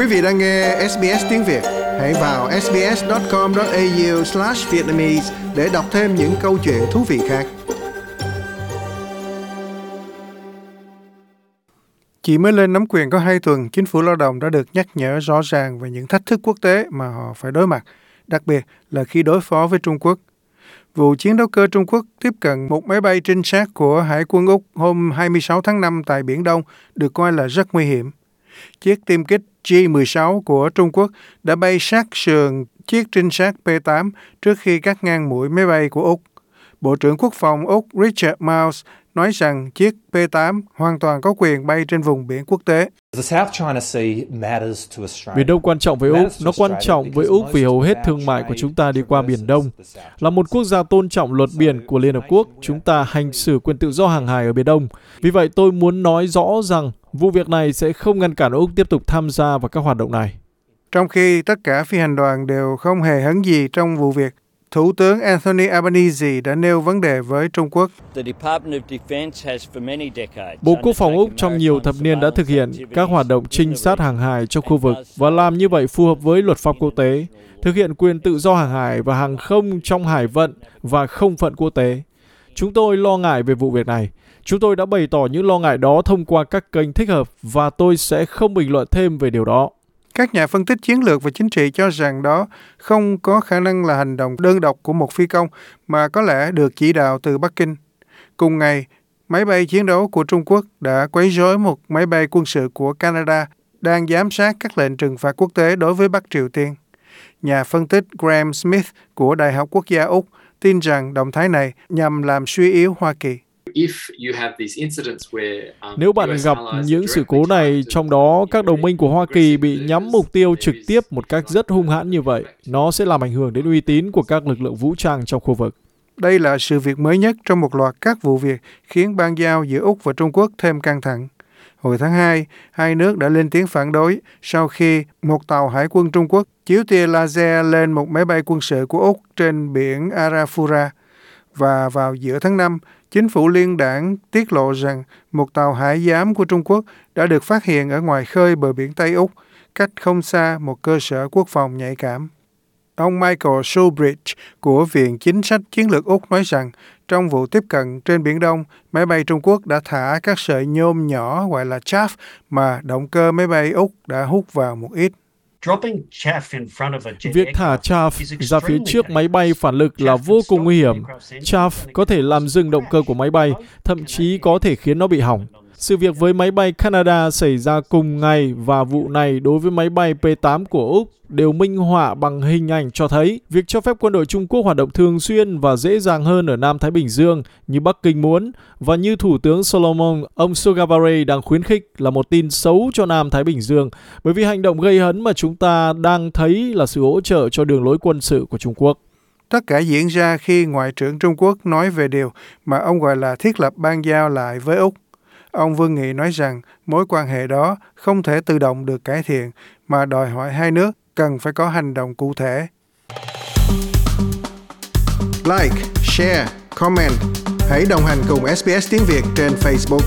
Quý vị đang nghe SBS tiếng Việt, hãy vào sbs.com.au/vietnamese để đọc thêm những câu chuyện thú vị khác. Chỉ mới lên nắm quyền có hai tuần, chính phủ lao động đã được nhắc nhở rõ ràng về những thách thức quốc tế mà họ phải đối mặt, đặc biệt là khi đối phó với Trung Quốc. Vụ chiến đấu cơ Trung Quốc tiếp cận một máy bay trinh sát của Hải quân Úc hôm 26 tháng 5 tại Biển Đông được coi là rất nguy hiểm. Chiếc tiêm kích J-16 của Trung Quốc đã bay sát sườn chiếc trinh sát P-8 trước khi cắt ngang mũi máy bay của Úc. Bộ trưởng Quốc phòng Úc Richard Miles nói rằng chiếc P-8 hoàn toàn có quyền bay trên vùng biển quốc tế. Biển Đông quan trọng với Úc, nó quan trọng với Úc vì hầu hết thương mại của chúng ta đi qua Biển Đông. Là một quốc gia tôn trọng luật biển của Liên Hợp Quốc, chúng ta hành xử quyền tự do hàng hải ở Biển Đông. Vì vậy tôi muốn nói rõ rằng vụ việc này sẽ không ngăn cản Úc tiếp tục tham gia vào các hoạt động này. Trong khi tất cả phi hành đoàn đều không hề hấn gì trong vụ việc, Thủ tướng Anthony Albanese đã nêu vấn đề với Trung Quốc. Bộ Quốc phòng Úc trong nhiều thập niên đã thực hiện các hoạt động trinh sát hàng hải trong khu vực và làm như vậy phù hợp với luật pháp quốc tế, thực hiện quyền tự do hàng hải và hàng không trong hải vận và không phận quốc tế. Chúng tôi lo ngại về vụ việc này. Chúng tôi đã bày tỏ những lo ngại đó thông qua các kênh thích hợp và tôi sẽ không bình luận thêm về điều đó. Các nhà phân tích chiến lược và chính trị cho rằng đó không có khả năng là hành động đơn độc của một phi công mà có lẽ được chỉ đạo từ Bắc Kinh. Cùng ngày, máy bay chiến đấu của Trung Quốc đã quấy rối một máy bay quân sự của Canada đang giám sát các lệnh trừng phạt quốc tế đối với Bắc Triều Tiên. Nhà phân tích Graham Smith của Đại học Quốc gia Úc tin rằng động thái này nhằm làm suy yếu Hoa Kỳ. Um, Nếu bạn gặp những sự cố này, trong đó các đồng minh của Hoa Kỳ bị nhắm mục tiêu trực tiếp một cách rất hung hãn như vậy, nó sẽ làm ảnh hưởng đến uy tín của các lực lượng vũ trang trong khu vực. Đây là sự việc mới nhất trong một loạt các vụ việc khiến bang giao giữa Úc và Trung Quốc thêm căng thẳng. Hồi tháng 2, hai nước đã lên tiếng phản đối sau khi một tàu hải quân Trung Quốc chiếu tia laser lên một máy bay quân sự của Úc trên biển Arafura. Và vào giữa tháng 5, Chính phủ liên đảng tiết lộ rằng một tàu hải giám của Trung Quốc đã được phát hiện ở ngoài khơi bờ biển Tây Úc, cách không xa một cơ sở quốc phòng nhạy cảm. Ông Michael Showbridge của Viện Chính sách Chiến lược Úc nói rằng trong vụ tiếp cận trên Biển Đông, máy bay Trung Quốc đã thả các sợi nhôm nhỏ gọi là chaff mà động cơ máy bay Úc đã hút vào một ít. Việc thả chaff ra phía trước máy bay phản lực là vô cùng nguy hiểm. Chaff có thể làm dừng động cơ của máy bay, thậm chí có thể khiến nó bị hỏng. Sự việc với máy bay Canada xảy ra cùng ngày và vụ này đối với máy bay P-8 của Úc đều minh họa bằng hình ảnh cho thấy việc cho phép quân đội Trung Quốc hoạt động thường xuyên và dễ dàng hơn ở Nam Thái Bình Dương như Bắc Kinh muốn và như Thủ tướng Solomon, ông Sogavare đang khuyến khích là một tin xấu cho Nam Thái Bình Dương, bởi vì hành động gây hấn mà chúng ta đang thấy là sự hỗ trợ cho đường lối quân sự của Trung Quốc. Tất cả diễn ra khi Ngoại trưởng Trung Quốc nói về điều mà ông gọi là thiết lập ban giao lại với Úc. Ông Vương Nghị nói rằng mối quan hệ đó không thể tự động được cải thiện mà đòi hỏi hai nước cần phải có hành động cụ thể. Like, share, comment. Hãy đồng hành cùng SBS tiếng Việt trên Facebook.